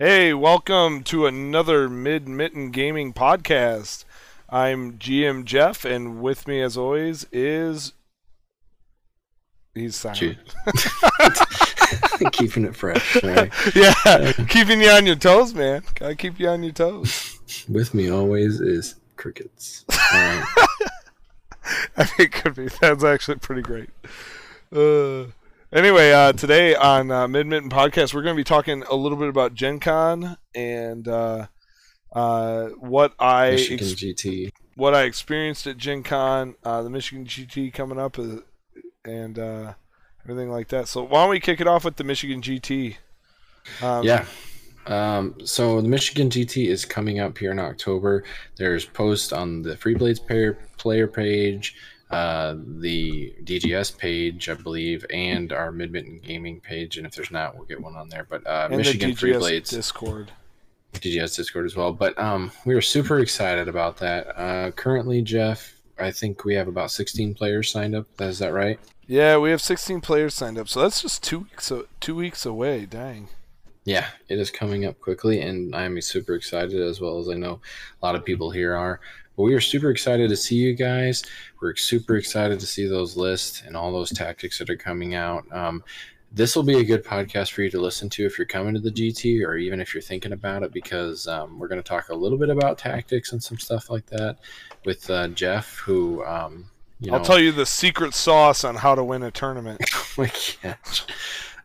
Hey, welcome to another Mid Mitten Gaming podcast. I'm GM Jeff, and with me, as always, is he's silent. Keeping it fresh. Right? yeah, keeping you on your toes, man. Gotta keep you on your toes. With me always is crickets. I think it could be. That's actually pretty great. Uh, Anyway, uh, today on uh, Mid Mitten Podcast, we're going to be talking a little bit about Gen Con and uh, uh, what I Michigan ex- GT, what I experienced at Gen Con, uh, the Michigan GT coming up, uh, and uh, everything like that. So why don't we kick it off with the Michigan GT? Um, yeah. Um, so the Michigan GT is coming up here in October. There's posts on the Free Blades player player page uh, the DGS page, I believe, and our Mid Mitten Gaming page. And if there's not, we'll get one on there. But uh, Michigan Free Blades Discord. DGS Discord as well. But um, we are super excited about that. Uh, currently, Jeff, I think we have about 16 players signed up. Is that right? Yeah, we have 16 players signed up. So that's just two weeks, two weeks away. Dang. Yeah, it is coming up quickly, and I'm super excited as well as I know a lot of people here are. But we are super excited to see you guys. We're super excited to see those lists and all those tactics that are coming out. Um, this will be a good podcast for you to listen to if you're coming to the GT or even if you're thinking about it, because um, we're going to talk a little bit about tactics and some stuff like that with uh, Jeff, who. Um, you I'll tell you the secret sauce on how to win a tournament. oh my gosh.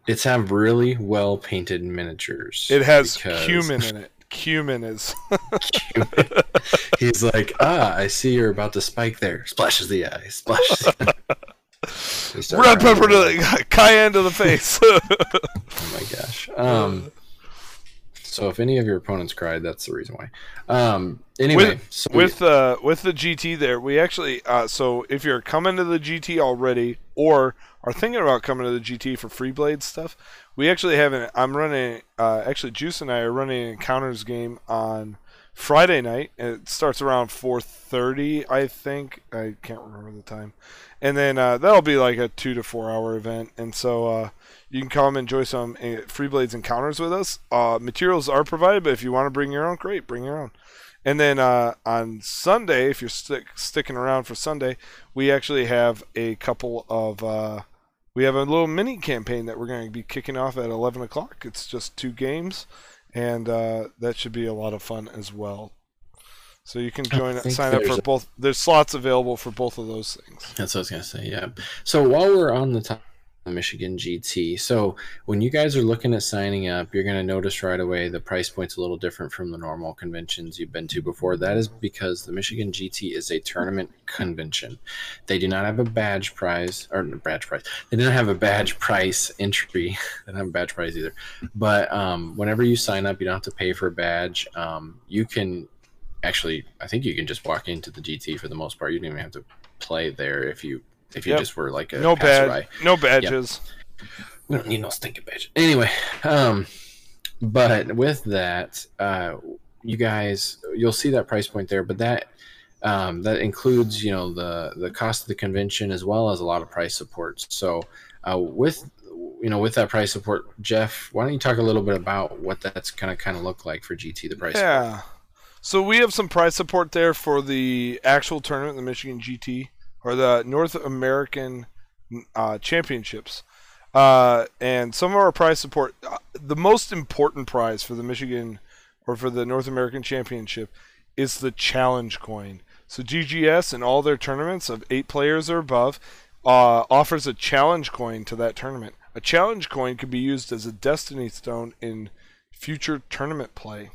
It's have really well painted miniatures. It has because... cumin in it cumin is. He's like, ah, I see you're about to spike there. Splashes the eye. Splashes. Red pepper to the cayenne to the face. oh my gosh. Um. So if any of your opponents cried, that's the reason why. Um. Anyway, with so with, we, uh, with the GT there, we actually uh, so if you're coming to the GT already or are thinking about coming to the GT for free blade stuff, we actually have an. I'm running. Uh, actually, Juice and I are running an encounters game on Friday night. It starts around 4:30, I think. I can't remember the time. And then uh, that'll be like a two to four hour event. And so uh, you can come enjoy some uh, Free Blades encounters with us. Uh, materials are provided, but if you want to bring your own, great, bring your own. And then uh, on Sunday, if you're stick, sticking around for Sunday, we actually have a couple of uh, we have a little mini campaign that we're going to be kicking off at 11 o'clock. It's just two games, and uh, that should be a lot of fun as well. So you can join, sign up for both. There's slots available for both of those things. That's what I was gonna say. Yeah. So while we're on the topic the Michigan GT. So when you guys are looking at signing up, you're going to notice right away the price point's a little different from the normal conventions you've been to before. That is because the Michigan GT is a tournament convention. They do not have a badge prize or badge price. They do not have a badge price entry. they don't have a badge prize either. But um, whenever you sign up, you don't have to pay for a badge. Um, you can actually, I think you can just walk into the GT for the most part. You don't even have to play there if you if you yep. just were like a no bad, no badges. Yep. We don't need no stinking badges. Anyway, um, but with that, uh, you guys, you'll see that price point there, but that um, that includes you know the the cost of the convention as well as a lot of price support. So uh, with you know with that price support, Jeff, why don't you talk a little bit about what that's gonna kind of look like for GT the price? Yeah. Support? So we have some price support there for the actual tournament, the Michigan GT or the North American uh, Championships. Uh, and some of our prize support, uh, the most important prize for the Michigan or for the North American Championship is the challenge coin. So GGS in all their tournaments of eight players or above uh, offers a challenge coin to that tournament. A challenge coin can be used as a destiny stone in future tournament play.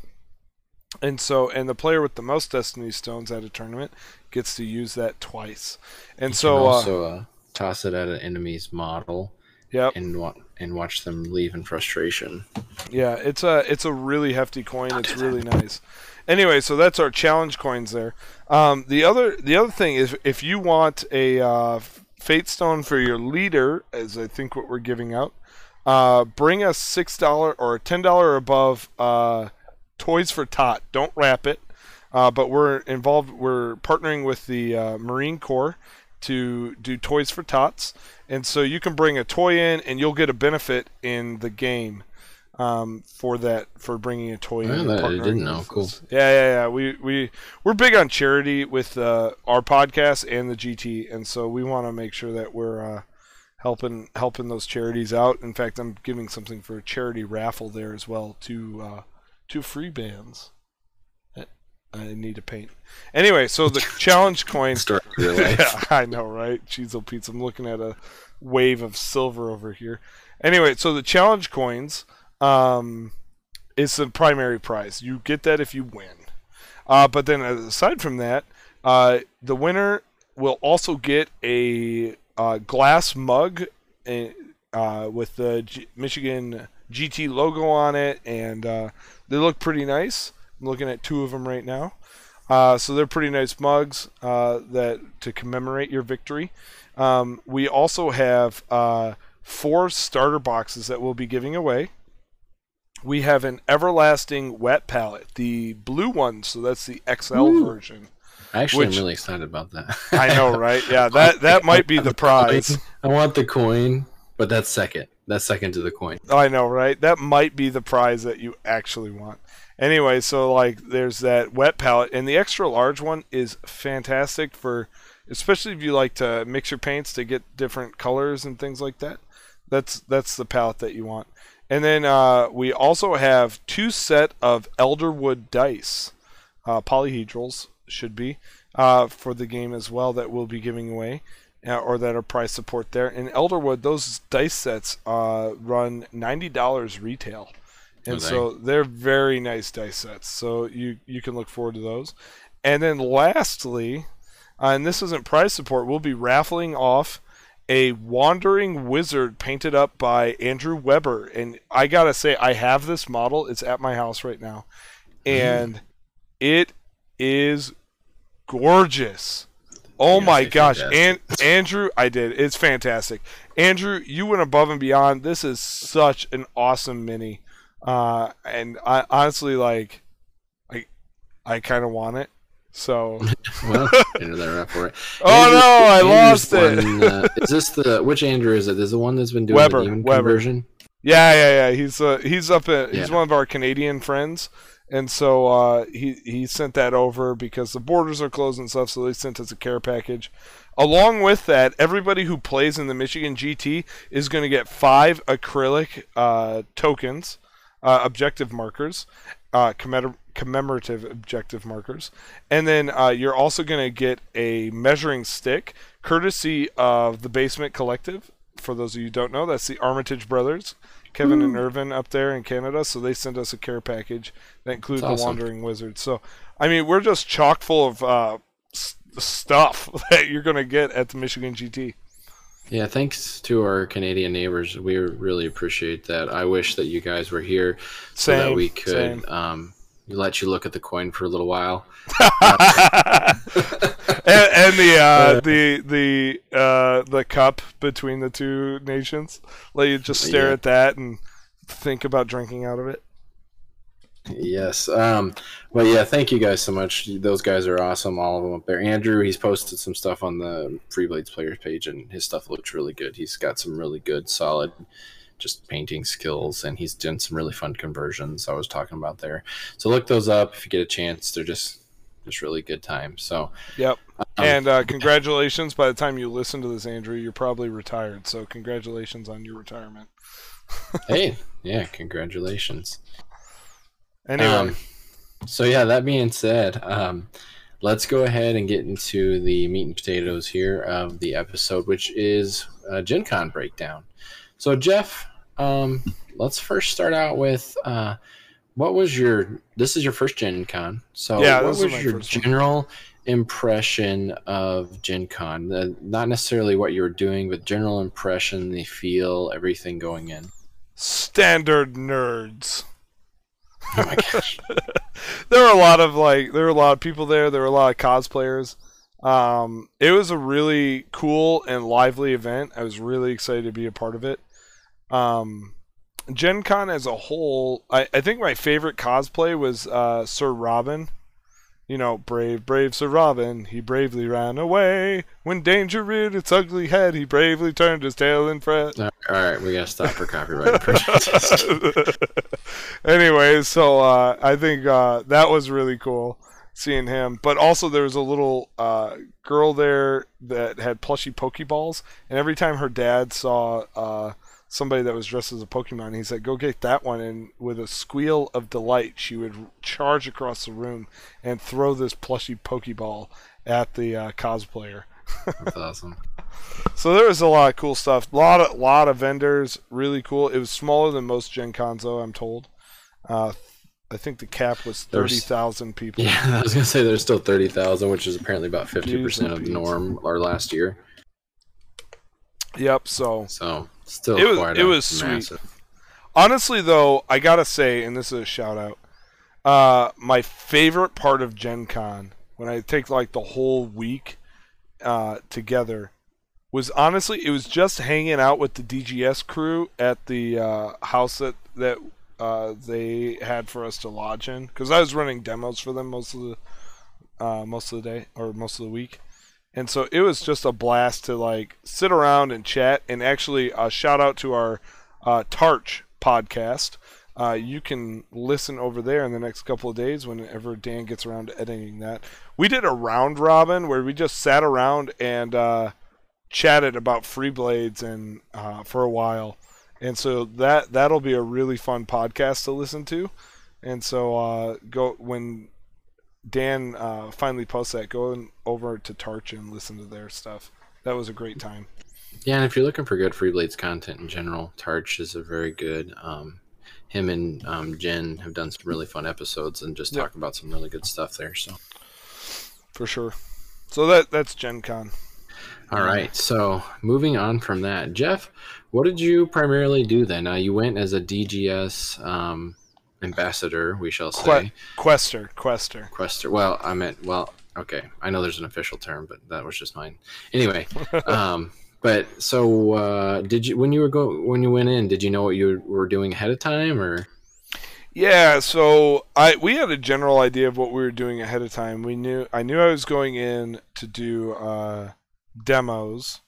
And so, and the player with the most destiny stones at a tournament gets to use that twice. And you so uh, also uh, toss it at an enemy's model. Yep. And wa- and watch them leave in frustration. Yeah, it's a it's a really hefty coin. It's really nice. Anyway, so that's our challenge coins there. Um, the other the other thing is if you want a uh, fate stone for your leader, as I think what we're giving out, uh, bring a six dollar or ten dollar above uh, toys for tot. Don't wrap it. Uh, but we're involved. We're partnering with the uh, Marine Corps to do toys for tots, and so you can bring a toy in, and you'll get a benefit in the game. um, for that for bringing a toy. Oh, in I didn't know. Cool. Yeah, yeah, yeah. We we we're big on charity with uh, our podcast and the GT, and so we want to make sure that we're uh, helping helping those charities out. In fact, I'm giving something for a charity raffle there as well to uh, two free bands. I need to paint. Anyway, so the challenge coin. Start life. yeah, I know, right? Cheezel Pizza. I'm looking at a wave of silver over here. Anyway, so the challenge coins um, is the primary prize. You get that if you win. Uh, but then aside from that, uh, the winner will also get a uh, glass mug uh, with the G- Michigan GT logo on it, and uh, they look pretty nice. I'm looking at two of them right now. Uh, so they're pretty nice mugs uh, that to commemorate your victory. Um, we also have uh, four starter boxes that we'll be giving away. We have an everlasting wet palette, the blue one, so that's the XL Ooh. version. Actually, Which- I'm really excited about that. I know, right? Yeah, that that might be the prize. I want the coin, but that's second. That's second to the coin. I know, right? That might be the prize that you actually want. Anyway, so like there's that wet palette and the extra large one is fantastic for especially if you like to mix your paints to get different colors and things like that. That's that's the palette that you want. And then uh, we also have two set of Elderwood dice, uh, polyhedrals should be, uh, for the game as well that we'll be giving away, uh, or that are price support there. In Elderwood, those dice sets uh, run ninety dollars retail, and so they're very nice dice sets. So you you can look forward to those. And then lastly, uh, and this isn't price support, we'll be raffling off a wandering wizard painted up by Andrew Weber. And I gotta say, I have this model. It's at my house right now, and it is gorgeous. Oh my gosh, and Andrew, I did. It's fantastic. Andrew, you went above and beyond. This is such an awesome mini, uh, and I honestly like, I, I kind of want it. So, Well, enter that rep for it. oh Andrew- no, I Andrew's lost it. uh, is this the which Andrew is it? Is the one that's been doing Weber, the demon Weber. conversion? Yeah, yeah, yeah. He's uh, he's up at he's Yeah. one of our Canadian friends, and so uh, he he sent that over because the borders are closed and stuff. So they sent us a care package. Along with that, everybody who plays in the Michigan GT is going to get five acrylic uh, tokens, uh, objective markers, uh, commemor- commemorative objective markers, and then uh, you're also going to get a measuring stick, courtesy of the Basement Collective. For those of you who don't know, that's the Armitage brothers, Kevin and Irvin up there in Canada. So they sent us a care package that includes That's the. Wandering Wizard. So, I mean, we're just chock full of uh, s- stuff that you're going to get at the Michigan GT. Yeah, thanks to our Canadian neighbors. We really appreciate that. I wish that you guys were here so that we could same. um, let you look at the coin for a little while. and, and the uh, the the uh, the cup between the two nations. Let you just stare Yeah. at that and think about drinking out of it. Yes. Um, but yeah, thank you guys so much. Those guys are awesome, all of them up there. Andrew, he's posted some stuff on the Free Blades players page, and his stuff looks really good. He's got some really good, solid, just painting skills, and he's done some really fun conversions. I was talking about there. So look those up if you get a chance. They're just just really good times. So Yep. um, And uh, congratulations. By the time you listen to this, Andrew, you're probably retired. So congratulations on your retirement. hey, yeah, congratulations. Anyway, Um, so yeah, that being said, um, let's go ahead and get into the meat and potatoes here of the episode, which is uh, Gen Con breakdown. So Jeff, um, let's first start out with uh, what was your? This is your first Gen Con, so Yeah, what was your general impression of Gen Con? Uh, not necessarily what you were doing, but general impression, the feel, everything going in. standard nerds. Oh my gosh! there were a lot of like there were a lot of people there. There were a lot of cosplayers. Um, it was a really cool and lively event. I was really excited to be a part of it. Um, Gen Con as a whole, I, I think my favorite cosplay was uh, Sir Robin. You know, brave, brave Sir Robin, he bravely ran away. When danger reared its ugly head, he bravely turned his tail and fret. All right, we gotta stop for copyright anyway, so uh, I think uh, that was really cool seeing him. But also, there was a little uh, girl there that had plushy Pokeballs, and every time her dad saw uh, somebody that was dressed as a Pokemon, he said, "Go get that one." And with a squeal of delight, she would charge across the room and throw this plushy Pokeball at the uh, cosplayer. That's awesome. So there was a lot of cool stuff. A lot of lot of vendors, really cool. It was smaller than most Gen Cons, though I'm told. Uh, I think the cap was thirty thousand people. Yeah, I was gonna say there's still thirty thousand, which is apparently about fifty percent of the norm or last year. Yep. So So still It was- quite it was sweet. honestly, though, I gotta say, and this is a shout out. Uh, my favorite part of Gen Con, when I take like the whole week uh, together, was honestly it was just hanging out with the DGS crew at the uh, house that that uh, they had for us to lodge in because I was running demos for them most of the uh, most of the day or most of the week. And so it was just a blast to like sit around and chat. And actually, uh, shout out to our uh, Tarch podcast. Uh, you can listen over there in the next couple of days whenever Dan gets around to editing that. We did a round robin where we just sat around and uh, chatted about free blades and uh, for a while. And so that that'll be a really fun podcast to listen to. And so uh, go when Dan uh, finally posts that, go in, over to Tarch and listen to their stuff. That was a great time. Yeah, and if you're looking for good Freeblades content in general, Tarch is a very good. Um, him and um, Jen have done some really fun episodes and just Yep. talk about some really good stuff there. So, for sure. So that that's Gen Con. all right. So moving on from that, Jeff, what did you primarily do then? Uh, you went as a DGS um, ambassador, we shall say. Que- Quester, Quester. Quester. Well, I meant well. Okay, I know there's an official term, but that was just mine. Anyway, um, but so uh, did you when you were go when you went in? Did you know what you were doing ahead of time, or Yeah, so I we had a general idea of what we were doing ahead of time. We knew I knew I was going in to do uh, demos,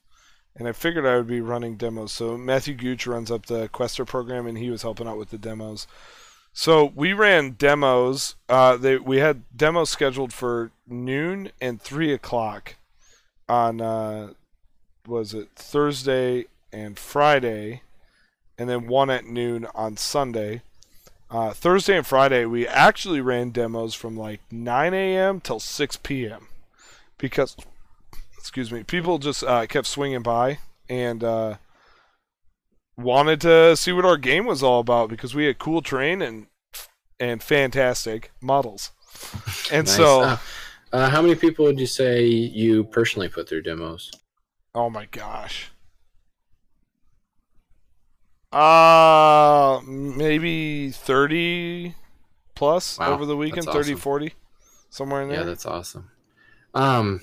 and I figured I would be running demos. So Matthew Gooch runs up the Quester program, and he was helping out with the demos. So we ran demos. Uh, they we had demos scheduled for noon and three o'clock on uh, was it Thursday and Friday, and then one at noon on Sunday. Uh, Thursday and Friday, we actually ran demos from like 9 a.m. till 6 p.m. because, excuse me, people just uh, kept swinging by and uh, wanted to see what our game was all about because we had cool terrain and and fantastic models. And Nice. so, Uh, uh, how many people would you say you personally put through demos? oh my gosh. Uh, maybe 30 plus Wow, over the weekend, that's 30, 40, somewhere in there. Yeah, that's awesome. Um,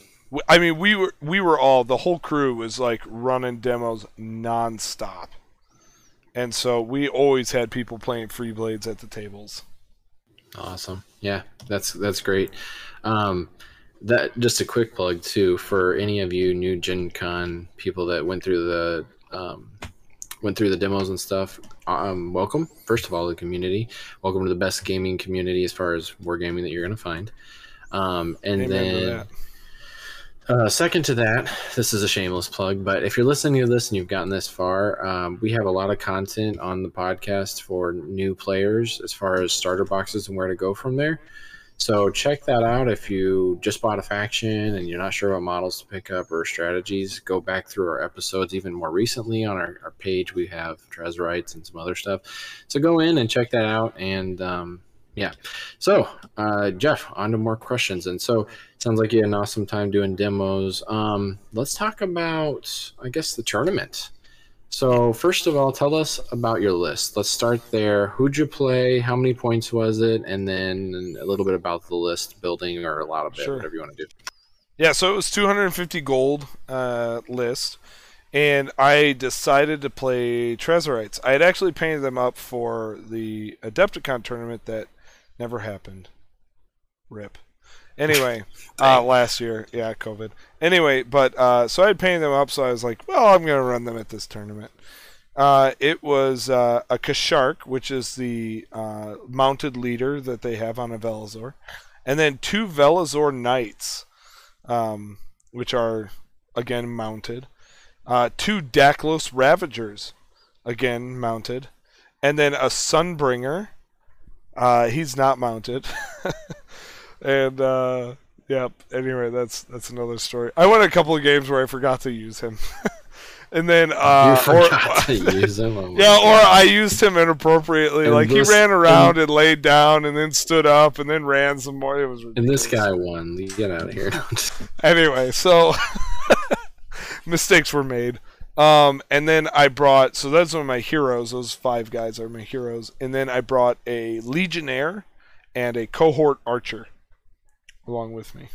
I mean, we were we were all the whole crew was like running demos nonstop, and so we always had people playing free blades at the tables. Awesome. Yeah, that's that's great. Um, that just a quick plug too for any of you new Gen Con people that went through the um, went through the demos and stuff. Um, welcome, first of all, to the community. Welcome to the best gaming community as far as wargaming that you're going to find. Um, and Amen then. Uh, second to that, this is a shameless plug, but if you're listening to this and you've gotten this far, um, we have a lot of content on the podcast for new players as far as starter boxes and where to go from there. So check that out. If you just bought a faction and you're not sure what models to pick up or strategies, go back through our episodes even more recently on our, our page. We have Trazorites and some other stuff. So go in and check that out. And um, yeah. So, uh, Jeff, on to more questions. And so, sounds like you had an awesome time doing demos. Um, let's talk about, I guess, the tournament. So, first of all, tell us about your list. Let's start there. Who'd you play? How many points was it? And then a little bit about the list building or a lot of it, Sure. whatever you want to do. Yeah, so it was 250 gold uh, list, and I decided to play Trazorites. I had actually painted them up for the Adepticon tournament that never happened. Rip. Anyway, uh, last year, yeah, COVID. Anyway, but uh, so I had painted them up, so I was like, well, I'm gonna run them at this tournament. Uh, it was uh, a Kashark, which is the uh, mounted leader that they have on a Velazor, and then two Velazor Knights, um, which are again mounted. Uh, two Daklos Ravagers, again mounted, and then a Sunbringer. Uh, he's not mounted, and uh, yep. Anyway, that's that's another story. I won a couple of games where I forgot to use him, and then uh, you or, to use them. Oh yeah, or I used him inappropriately. And like this- he ran around and laid down, and then stood up, and then ran some more. It was and this guy won. Get out of here. Anyway, so mistakes were made. Um, and then I brought so that's one of my heroes. Those five guys are my heroes. And then I brought a legionnaire and a cohort archer along with me.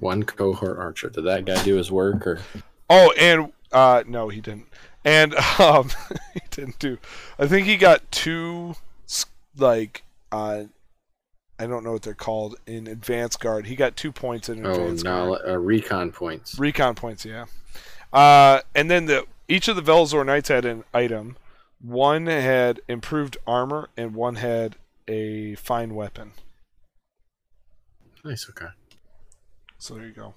One cohort archer. Did that guy do his work or? Oh, and uh, no, he didn't. And um, he didn't do. I think he got two like uh, I don't know what they're called in advance guard. He got two points in Oh, advanced guard. no, uh, recon points. Recon points, yeah. Uh, and then the each of the Velazor Knights had an item. One had improved armor, and one had a fine weapon. Nice. Okay. So there you go.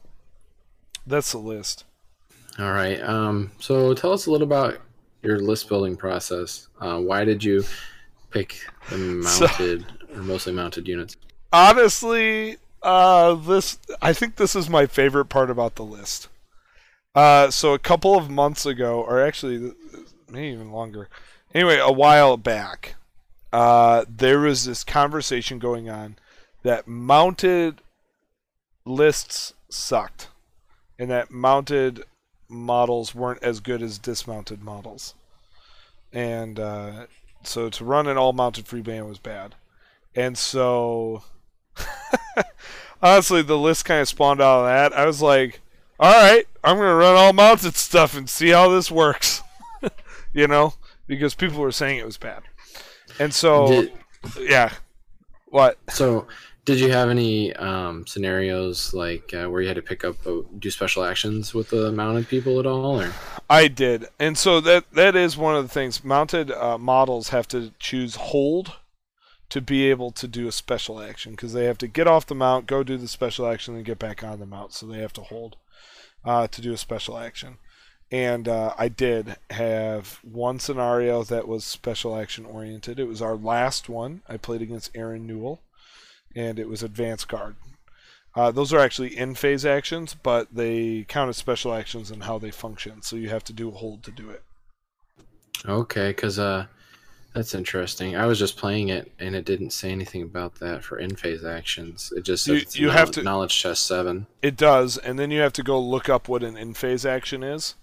That's the list. All right. Um. So tell us a little about your list building process. Uh, why did you pick the So- mounted or mostly mounted units? Honestly, uh, this I think this is my favorite part about the list. Uh, so a couple of months ago, or actually maybe even longer. Anyway, a while back, uh, there was this conversation going on that mounted lists sucked, and that mounted models weren't as good as dismounted models, and uh, so to run an all-mounted free band was bad, and so honestly, the list kind of spawned out of that. I was like, all right, I'm going to run all mounted stuff and see how this works. you know, because people were saying it was bad. And so, Did, yeah. What? so did you have any um, scenarios like uh, where you had to pick up uh, do special actions with the mounted people at all, or? I did. And so that that is one of the things. Mounted uh, models have to choose hold to be able to do a special action because they have to get off the mount, go do the special action, and get back on the mount. So they have to hold uh, to do a special action. And uh, I did have one scenario that was special action oriented. It was our last one. I played against Aaron Newell, and it was advance guard. Uh, those are actually in phase actions, but they count as special actions and how they function. So you have to do a hold to do it. Okay, because uh, that's interesting. I was just playing it, and it didn't say anything about that for in phase actions. It just says You- you knowl- have to- knowledge chest seven. It does, and then you have to go look up what an in phase action is.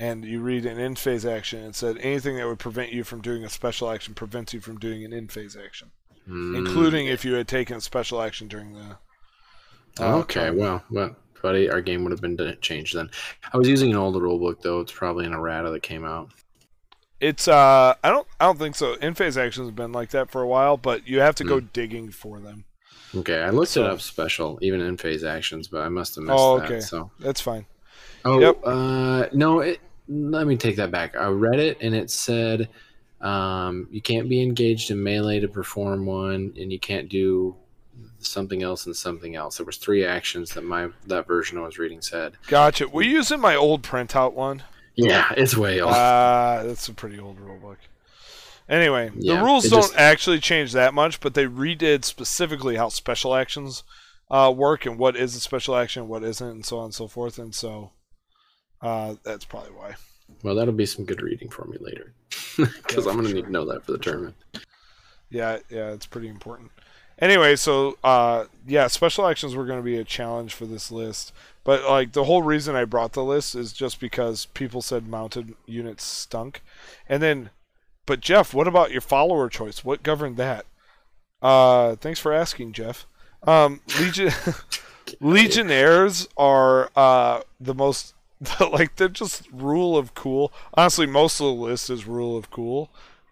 And you read an in phase action, and it said anything that would prevent you from doing a special action prevents you from doing an in phase action, Mm, including if you had taken a special action during the. uh, okay, well, well, buddy, our game would have been changed then. I was using an older rulebook though. It's probably an errata that came out. It's uh, I don't, I don't think so. In phase actions have been like that for a while, but you have to Hmm. go digging for them. Okay, I looked So- it up special, even in phase actions, but I must have missed Oh, that. okay. So, That's fine. oh, Yep. uh, no, it, let me take that back. I read it, and it said um, you can't be engaged in melee to perform one, and you can't do something else and something else. There was three actions that my that version I was reading said. Gotcha. Were you using my old printout one? Yeah, it's way old. Ah, that's a pretty old rule book. Anyway, Yeah, the rules don't just- actually change that much, but they redid specifically how special actions uh, work and what is a special action, what isn't, and so on and so forth. And so uh, that's probably why. well, that'll be some good reading for me later, because Yeah, I'm gonna for need to know that for the tournament. Yeah, yeah, it's pretty important. Anyway, so uh, yeah, special actions were going to be a challenge for this list, but like the whole reason I brought the list is just because people said mounted units stunk, and then, but Jeff, what about your follower choice? What governed that? Uh, thanks for asking, Jeff. Um, Legion Legionnaires are uh the most like they're just rule of cool. Honestly, most of the list is rule of cool.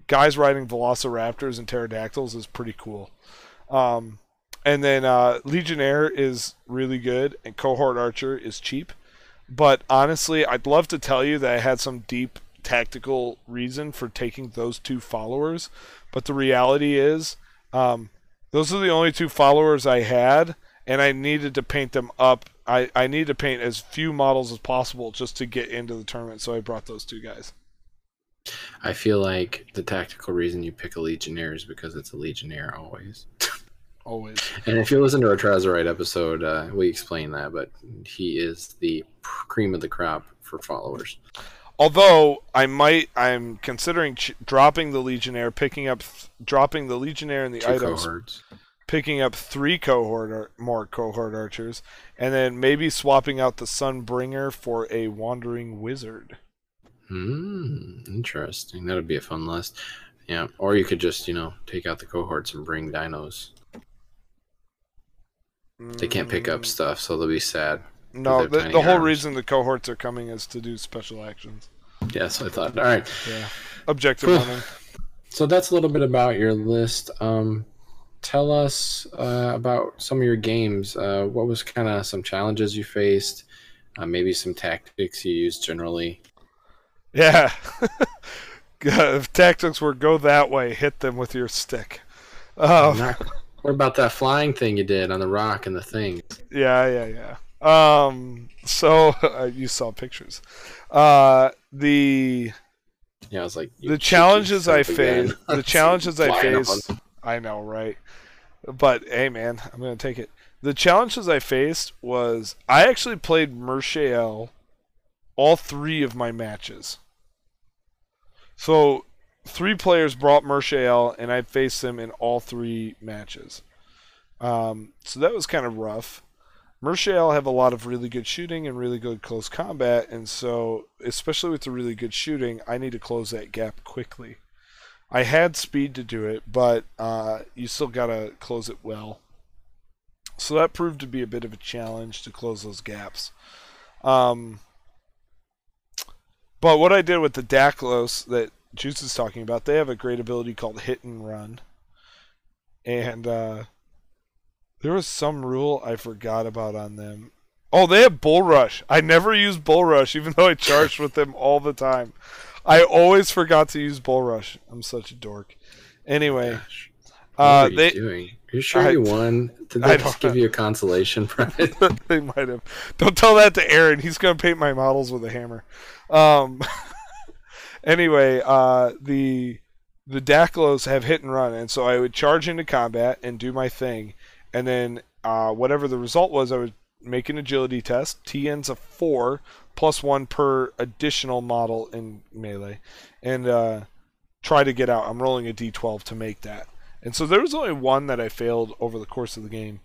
Guys riding velociraptors and pterodactyls is pretty cool. Um, and then uh, Legionnaire is really good, and Cohort Archer is cheap. But honestly, I'd love to tell you that I had some deep tactical reason for taking those two followers, but the reality is, um, those are the only two followers I had, and I needed to paint them up. I, I need to paint as few models as possible just to get into the tournament, so I brought those two guys. I feel like the tactical reason you pick a Legionnaire is because it's a Legionnaire always. Always. And if you listen to our Trazorite episode, uh, we explain that, but he is the cream of the crop for followers. Although I might, I'm considering ch- dropping the Legionnaire, picking up, th- dropping the Legionnaire and the Two items, cohorts. picking up three cohort ar- more cohort archers, and then maybe swapping out the Sunbringer for a Wandering Wizard. Hmm, interesting. That would be a fun list. Yeah, or you could just, you know, take out the cohorts and bring dinos. They can't pick up Mm, stuff, so they'll be sad. No, the, the whole arms. reason the cohorts are coming is to do special actions. Yes, I thought. All right. Yeah, objective running. So that's a little bit about your list. Um, tell us uh, about some of your games. Uh, what was kind of some challenges you faced? Uh, maybe some tactics you used generally. Yeah. tactics were go that way, hit them with your stick. Oh, Not- what about that flying thing you did on the rock and the thing? yeah, yeah, yeah. Um, so uh, you saw pictures. Uh, the Yeah, I was like the challenges I son of a gun. faced, the challenges I faced. I know, right? But hey, man, I'm gonna take it. The challenges I faced was I actually played Mershael all three of my matches. So three players brought Mershael, and I faced them in all three matches. Um, so that was kind of rough. Mershael have a lot of really good shooting and really good close combat, and so especially with the really good shooting, I need to close that gap quickly. I had speed to do it, but uh, you still gotta close it well. So that proved to be a bit of a challenge to close those gaps. Um, but what I did with the Daklos that Juice is talking about, they have a great ability called Hit and Run. And uh, there was some rule I forgot about on them. Oh, they have Bull Rush. I never use Bull Rush, even though I charged with them all the time. I always forgot to use Bull Rush. I'm such a dork. Anyway, Gosh, what uh, are you they doing? Are you sure I- you won? Did they just give know. you a consolation prize? they might have. Don't tell that to Aaron. He's gonna paint my models with a hammer. Um. anyway, uh, the the Daklos have hit and run, and so I would charge into combat and do my thing, and then uh, whatever the result was, I would make an agility test. TN's a four plus one per additional model in melee, and uh, try to get out. I'm rolling a d12 to make that. And so there was only one that I failed over the course of the game,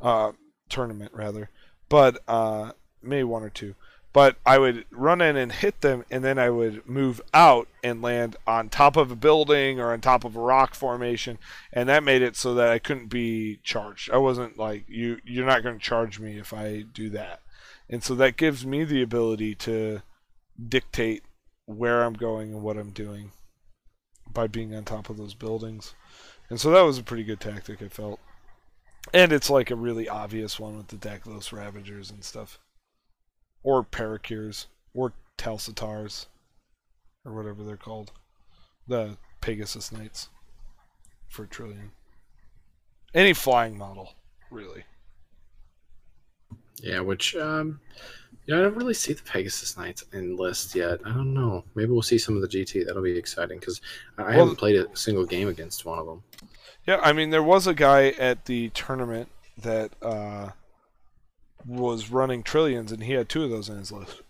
uh, tournament rather, but uh, maybe one or two. But I would run in and hit them, and then I would move out and land on top of a building or on top of a rock formation, and that made it so that I couldn't be charged. I wasn't like you. You're not going to charge me if I do that, and so that gives me the ability to dictate where I'm going and what I'm doing by being on top of those buildings. And so that was a pretty good tactic, I felt. And it's like a really obvious one with the Daklos Ravagers and stuff. Or Parakurs. Or Talsatars. Or whatever they're called. The Pegasus Knights. For Trillion. Any flying model, really. Yeah, which um, yeah, I don't really see the Pegasus Knights in list yet. I don't know. Maybe we'll see some of the GT. That'll be exciting because I Well- haven't played a single game against one of them. Yeah, I mean, there was a guy at the tournament that uh, was running Trillions, and he had two of those in his list.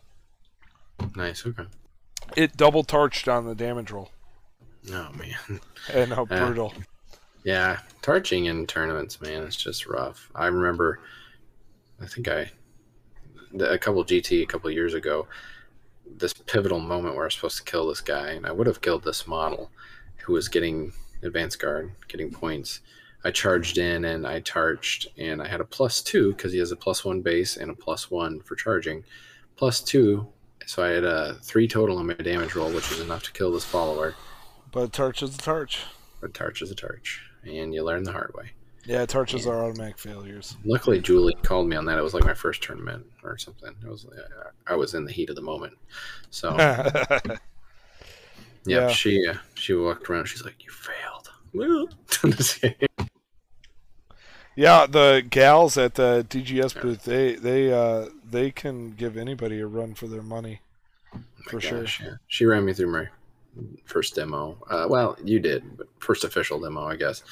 Nice. Okay. It double torched on the damage roll. Oh man. And how Yeah. brutal. Yeah, torching in tournaments, man, it's just rough. I remember, I think I, a couple GT a couple years ago, this pivotal moment where I was supposed to kill this guy, and I would have killed this model who was getting advanced guard, getting points. I charged in and I charged, and I had a plus two because he has a plus one base and a plus one for charging, plus two. So I had a three total on my damage roll, which was enough to kill this follower. But a torch is a torch. A torch is a torch, and you learn the hard way. Yeah, torches are automatic failures. Luckily, Julie called me on that. It was like my first tournament or something. It was I was in the heat of the moment, so yeah, Yeah. She uh, she walked around. She's like, "You failed." yeah, the gals at the DGS booth, they they uh they can give anybody a run for their money. For sure. Yeah. She ran me through my first demo. Uh, well, you did, but first official demo, I guess.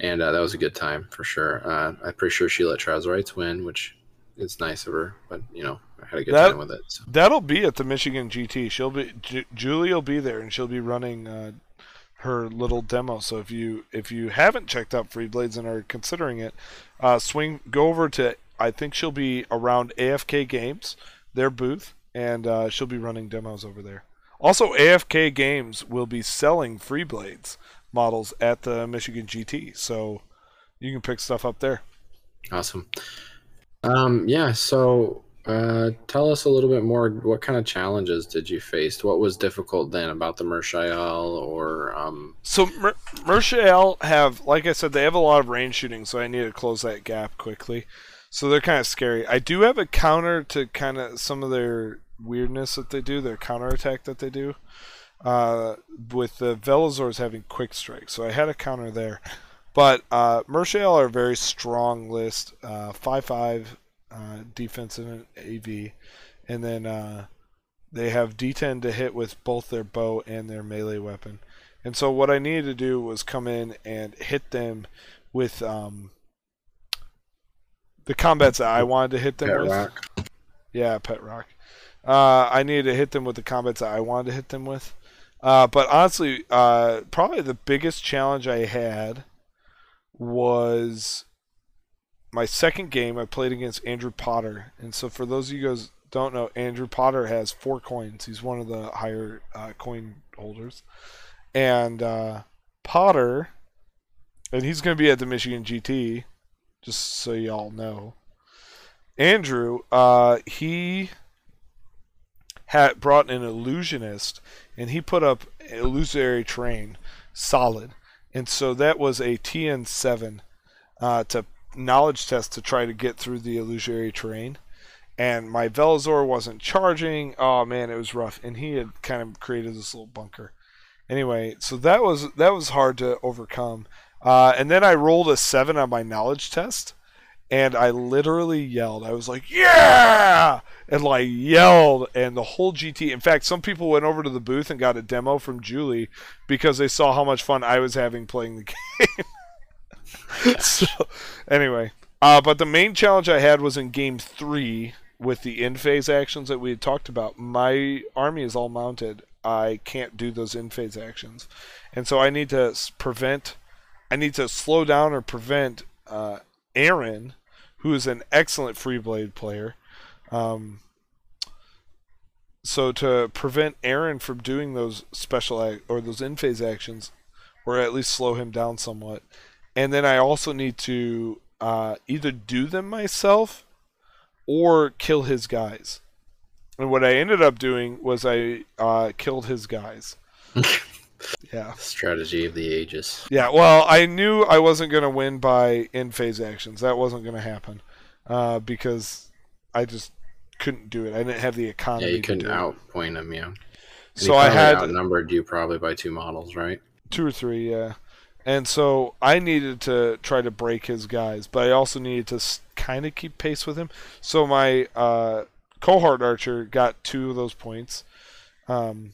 And uh, that was a good time for sure. Uh, I'm pretty sure she let Trazorites win, which is nice of her. But you know, I had a good That- time with it. So. That'll be at the Michigan GT. She'll be Ju- Julie will be there, and she'll be running uh, her little demo. So if you if you haven't checked out Free Blades and are considering it, uh, swing go over to I think she'll be around AFK Games, their booth, and uh, she'll be running demos over there. Also, AFK Games will be selling Free Blades models at the Michigan GT, so you can pick stuff up there. Awesome. Um, yeah. So, uh, tell us a little bit more. What kind of challenges did you face? What was difficult then about the Mershael or um? So Mer- Mershael have, like I said, they have a lot of range shooting, so I need to close that gap quickly. So they're kind of scary. I do have a counter to kind of some of their weirdness that they do, their counter attack that they do. Uh, with the Velazors having quick strike, so I had a counter there. But uh, Mershael are a very strong list, uh, five five uh, defensive and AV, and then uh, they have D10 to hit with both their bow and their melee weapon. And so what I needed to do was come in and hit them with um, the combats that I wanted to hit them Pet with. Rock? Yeah, Pet Rock. Uh, I needed to hit them with the combats that I wanted to hit them with. Uh, but honestly, uh, probably the biggest challenge I had was my second game. I played against Andrew Potter, and so for those of you guys don't know, Andrew Potter has four coins. He's one of the higher uh, coin holders, and uh, Potter, and he's going to be at the Michigan GT, just so y'all know. Andrew, uh, he had brought an illusionist, and he put up illusory terrain, solid, and so that was a TN seven uh, to knowledge test to try to get through the illusory terrain. And my Velazor wasn't charging. Oh man, it was rough. And he had kind of created this little bunker. Anyway, so that was that was hard to overcome. Uh, and then I rolled a seven on my knowledge test, and I literally yelled. I was like, "Yeah!" and like yelled, and the whole GT. In fact, some people went over to the booth and got a demo from Julie because they saw how much fun I was having playing the game. so, anyway, uh, but the main challenge I had was in game three with the in phase actions that we had talked about. My army is all mounted. I can't do those in phase actions, and so I need to prevent. I need to slow down or prevent uh, Aaron, who is an excellent free blade player. Um, so to prevent Aaron from doing those special or those in phase actions, or at least slow him down somewhat, and then I also need to uh, either do them myself or kill his guys. And what I ended up doing was I uh, killed his guys. yeah. Strategy of the ages. Yeah, well, I knew I wasn't going to win by in phase actions. That wasn't going to happen uh, because I just couldn't do it. I didn't have the economy. Yeah, you couldn't do it. outpoint him, yeah. And So he I probably had outnumbered you probably by two models, right? two or three, yeah. And so I needed to try to break his guys, but I also needed to kind of keep pace with him. So my uh, cohort archer got two of those points um,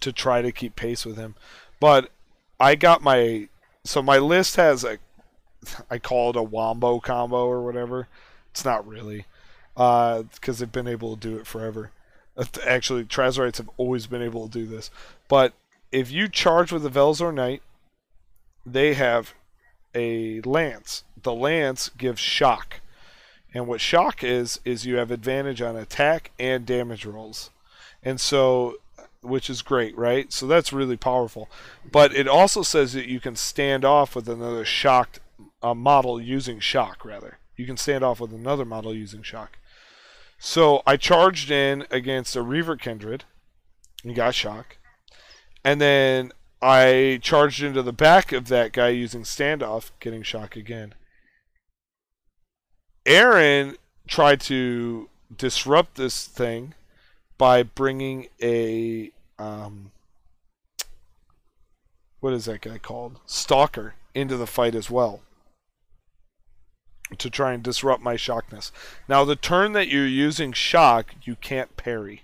to try to keep pace with him. But I got my so my list has a I call it a wombo combo or whatever. It's not really because they've been able to do it forever. Uh, Actually, Trazorites have always been able to do this. But if you charge with a Velzor Knight, they have a lance. The lance gives shock. And what shock is, is you have advantage on attack and damage rolls. And so, which is great, right? So that's really powerful. But it also says that you can stand off with another shocked uh, model using shock, rather. You can stand off with another model using shock. So I charged in against a Reaver Kindred and got shock. And then I charged into the back of that guy using standoff, getting shock again. Aaron tried to disrupt this thing by bringing a um, what is that guy called? Stalker into the fight as well to try and disrupt my shockness. Now, the turn that you're using shock, you can't parry,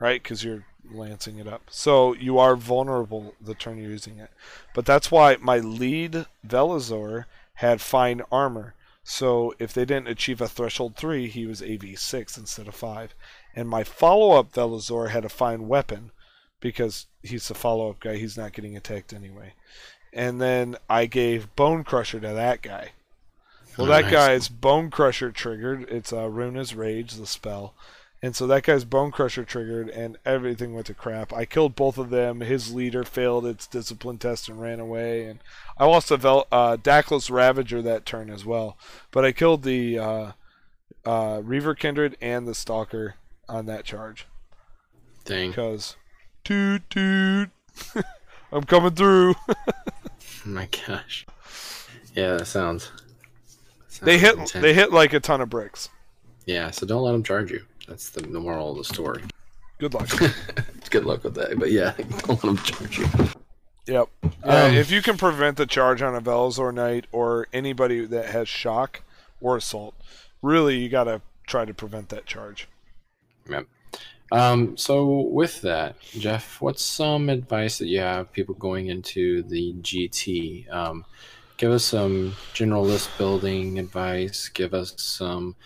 right? Because you're lancing it up. So you are vulnerable the turn you're using it. But that's why my lead Velazor had fine armor. So if they didn't achieve a threshold 3, he was AV6 instead of 5. And my follow up Velazor had a fine weapon because he's the follow up guy. He's not getting attacked anyway. And then I gave Bone Crusher to that guy. Well, Oh, that nice. guy's Bone Crusher triggered. It's uh, Runa's Rage, the spell. And so that guy's Bone Crusher triggered, and everything went to crap. I killed both of them. His leader failed its discipline test and ran away. And I lost a Vel- uh, Daclus Ravager that turn as well. But I killed the uh, uh, Reaver Kindred and the Stalker on that charge. Dang. Because, toot toot, I'm coming through. Oh my gosh. Yeah, that sounds. they sounds hit intense. they hit like a ton of bricks. Yeah, so don't let them charge you. That's the, moral of the story. Good luck. Good luck with that. But yeah, don't let them charge you. Yep. Yeah, Um, if you can prevent the charge on a Velazor Knight or anybody that has shock or assault, really you gotta try to prevent that charge. Yep. Um, so with that, Jeff, what's some advice that you have people going into the GT? Um, give us some general list building advice. Give us some,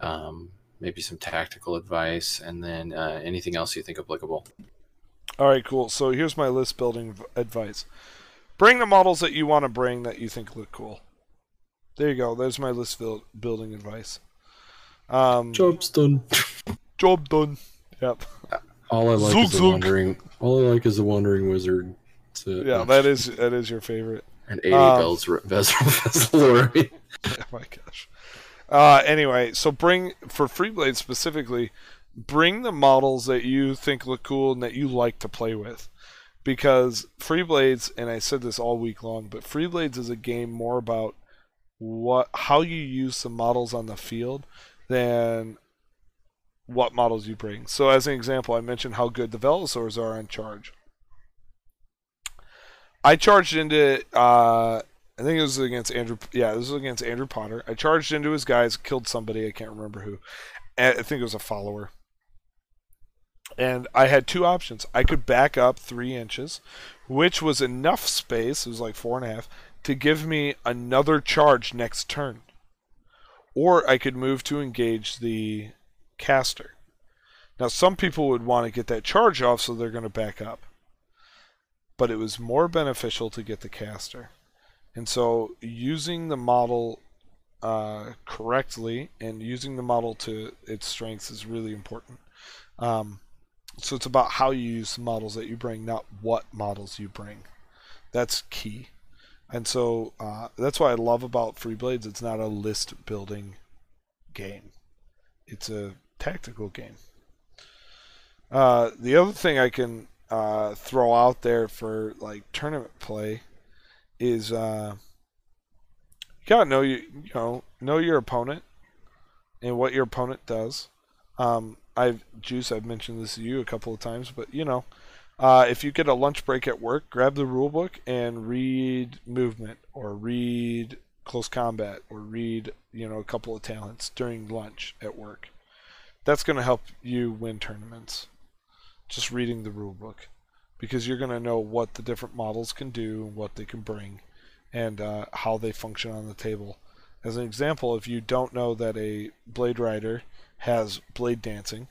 um, maybe some tactical advice, and then uh, anything else you think applicable. All right, cool. So here's my list building advice. Bring the models that you want to bring that you think look cool. There you go. There's my list build- building advice. Um, Job's done. job done. Yep. All I like Zook, is the zook. wandering. All I like is the wandering wizard. To, Yeah, that is that is your favorite. and eighty um, bells Veselori. oh my gosh. Uh, anyway, so bring for Freeblade specifically, bring the models that you think look cool and that you like to play with, because Freeblades, and I said this all week long, but Freeblades is a game more about what how you use the models on the field than what models you bring. So as an example, I mentioned how good the Velosaurs are on charge. I charged into uh, I think it was against Andrew. Yeah, this was against Andrew Potter. I charged into his guys, killed somebody. I can't remember who. I think it was a follower. And I had two options. I could back up three inches, which was enough space. It was like four and a half to give me another charge next turn. Or I could move to engage the caster. Now, some people would want to get that charge off, so they're going to back up. But it was more beneficial to get the caster. And so using the model uh, correctly and using the model to its strengths is really important. Um, so it's about how you use the models that you bring, not what models you bring. That's key. And so uh, that's what I love about Free Blades. It's not a list building game. It's a tactical game. Uh, the other thing I can uh, throw out there for like tournament play is uh, you gotta know you you know know your opponent and what your opponent does. Um, I've Juice, I've mentioned this to you a couple of times, but you know, uh, if you get a lunch break at work, grab the rule book and read movement or read close combat or read you know a couple of talents during lunch at work. That's going to help you win tournaments. Just reading the rule book because you're going to know what the different models can do, and what they can bring, and uh, how they function on the table. As an example, if you don't know that a Blade Rider has blade dancing,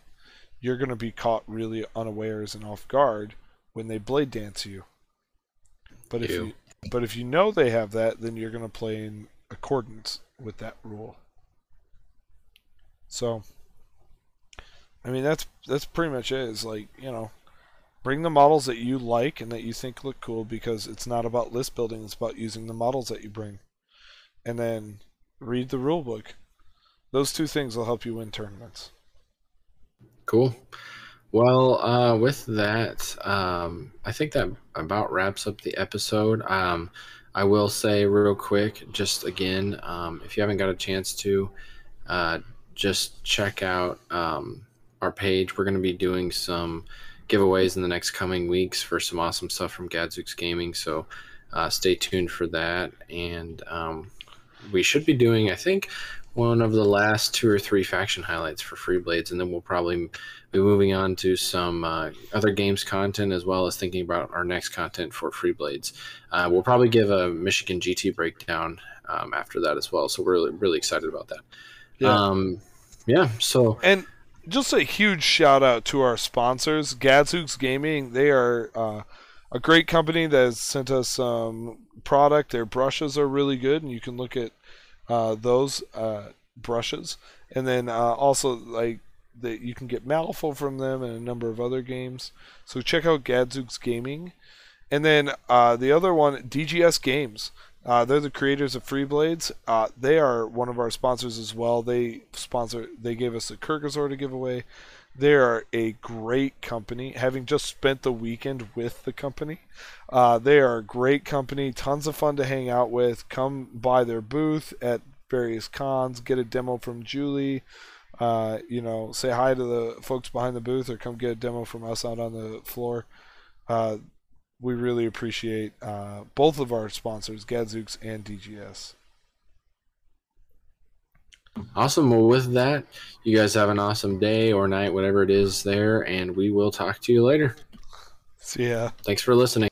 you're going to be caught really unawares and off guard when they blade dance you. But if Ew. you but if you know they have that, then you're going to play in accordance with that rule. So, I mean that's that's pretty much it. Is like you know, bring the models that you like and that you think look cool because it's not about list building. It's about using the models that you bring, and then read the rule book. Those two things will help you win tournaments. Cool. Well, uh, with that, um, I think that about wraps up the episode. Um, I will say real quick, just again, um, if you haven't got a chance to, uh, just check out um, our page. We're going to be doing some giveaways in the next coming weeks for some awesome stuff from Gadzooks Gaming. So uh, stay tuned for that. And um, we should be doing, I think, one of the last two or three faction highlights for Free Blades, and then we'll probably be moving on to some uh, other games content as well as thinking about our next content for Free Blades. Uh, we'll probably give a Michigan GT breakdown um, after that as well. So we're really, really excited about that. Yeah. Um, yeah. So and just a huge shout out to our sponsors, Gadzooks Gaming. They are uh, a great company that has sent us some product. Their brushes are really good, and you can look at uh, those uh, brushes. And then uh, also like that you can get Malifaux from them and a number of other games. So check out Gadzooks Gaming. And then uh, the other one, DGS Games. Uh, they're the creators of Free Blades. Uh, they are one of our sponsors as well. They sponsor. They gave us a Kurgazor to give away. They are a great company. Having just spent the weekend with the company, uh, they are a great company. Tons of fun to hang out with. Come by their booth at various cons. Get a demo from Julie. Uh, you know, say hi to the folks behind the booth, or come get a demo from us out on the floor. We really appreciate uh, both of our sponsors, Gadzooks and DGS. Awesome. Well, with that, you guys have an awesome day or night, whatever it is there, and we will talk to you later. See ya. Thanks for listening.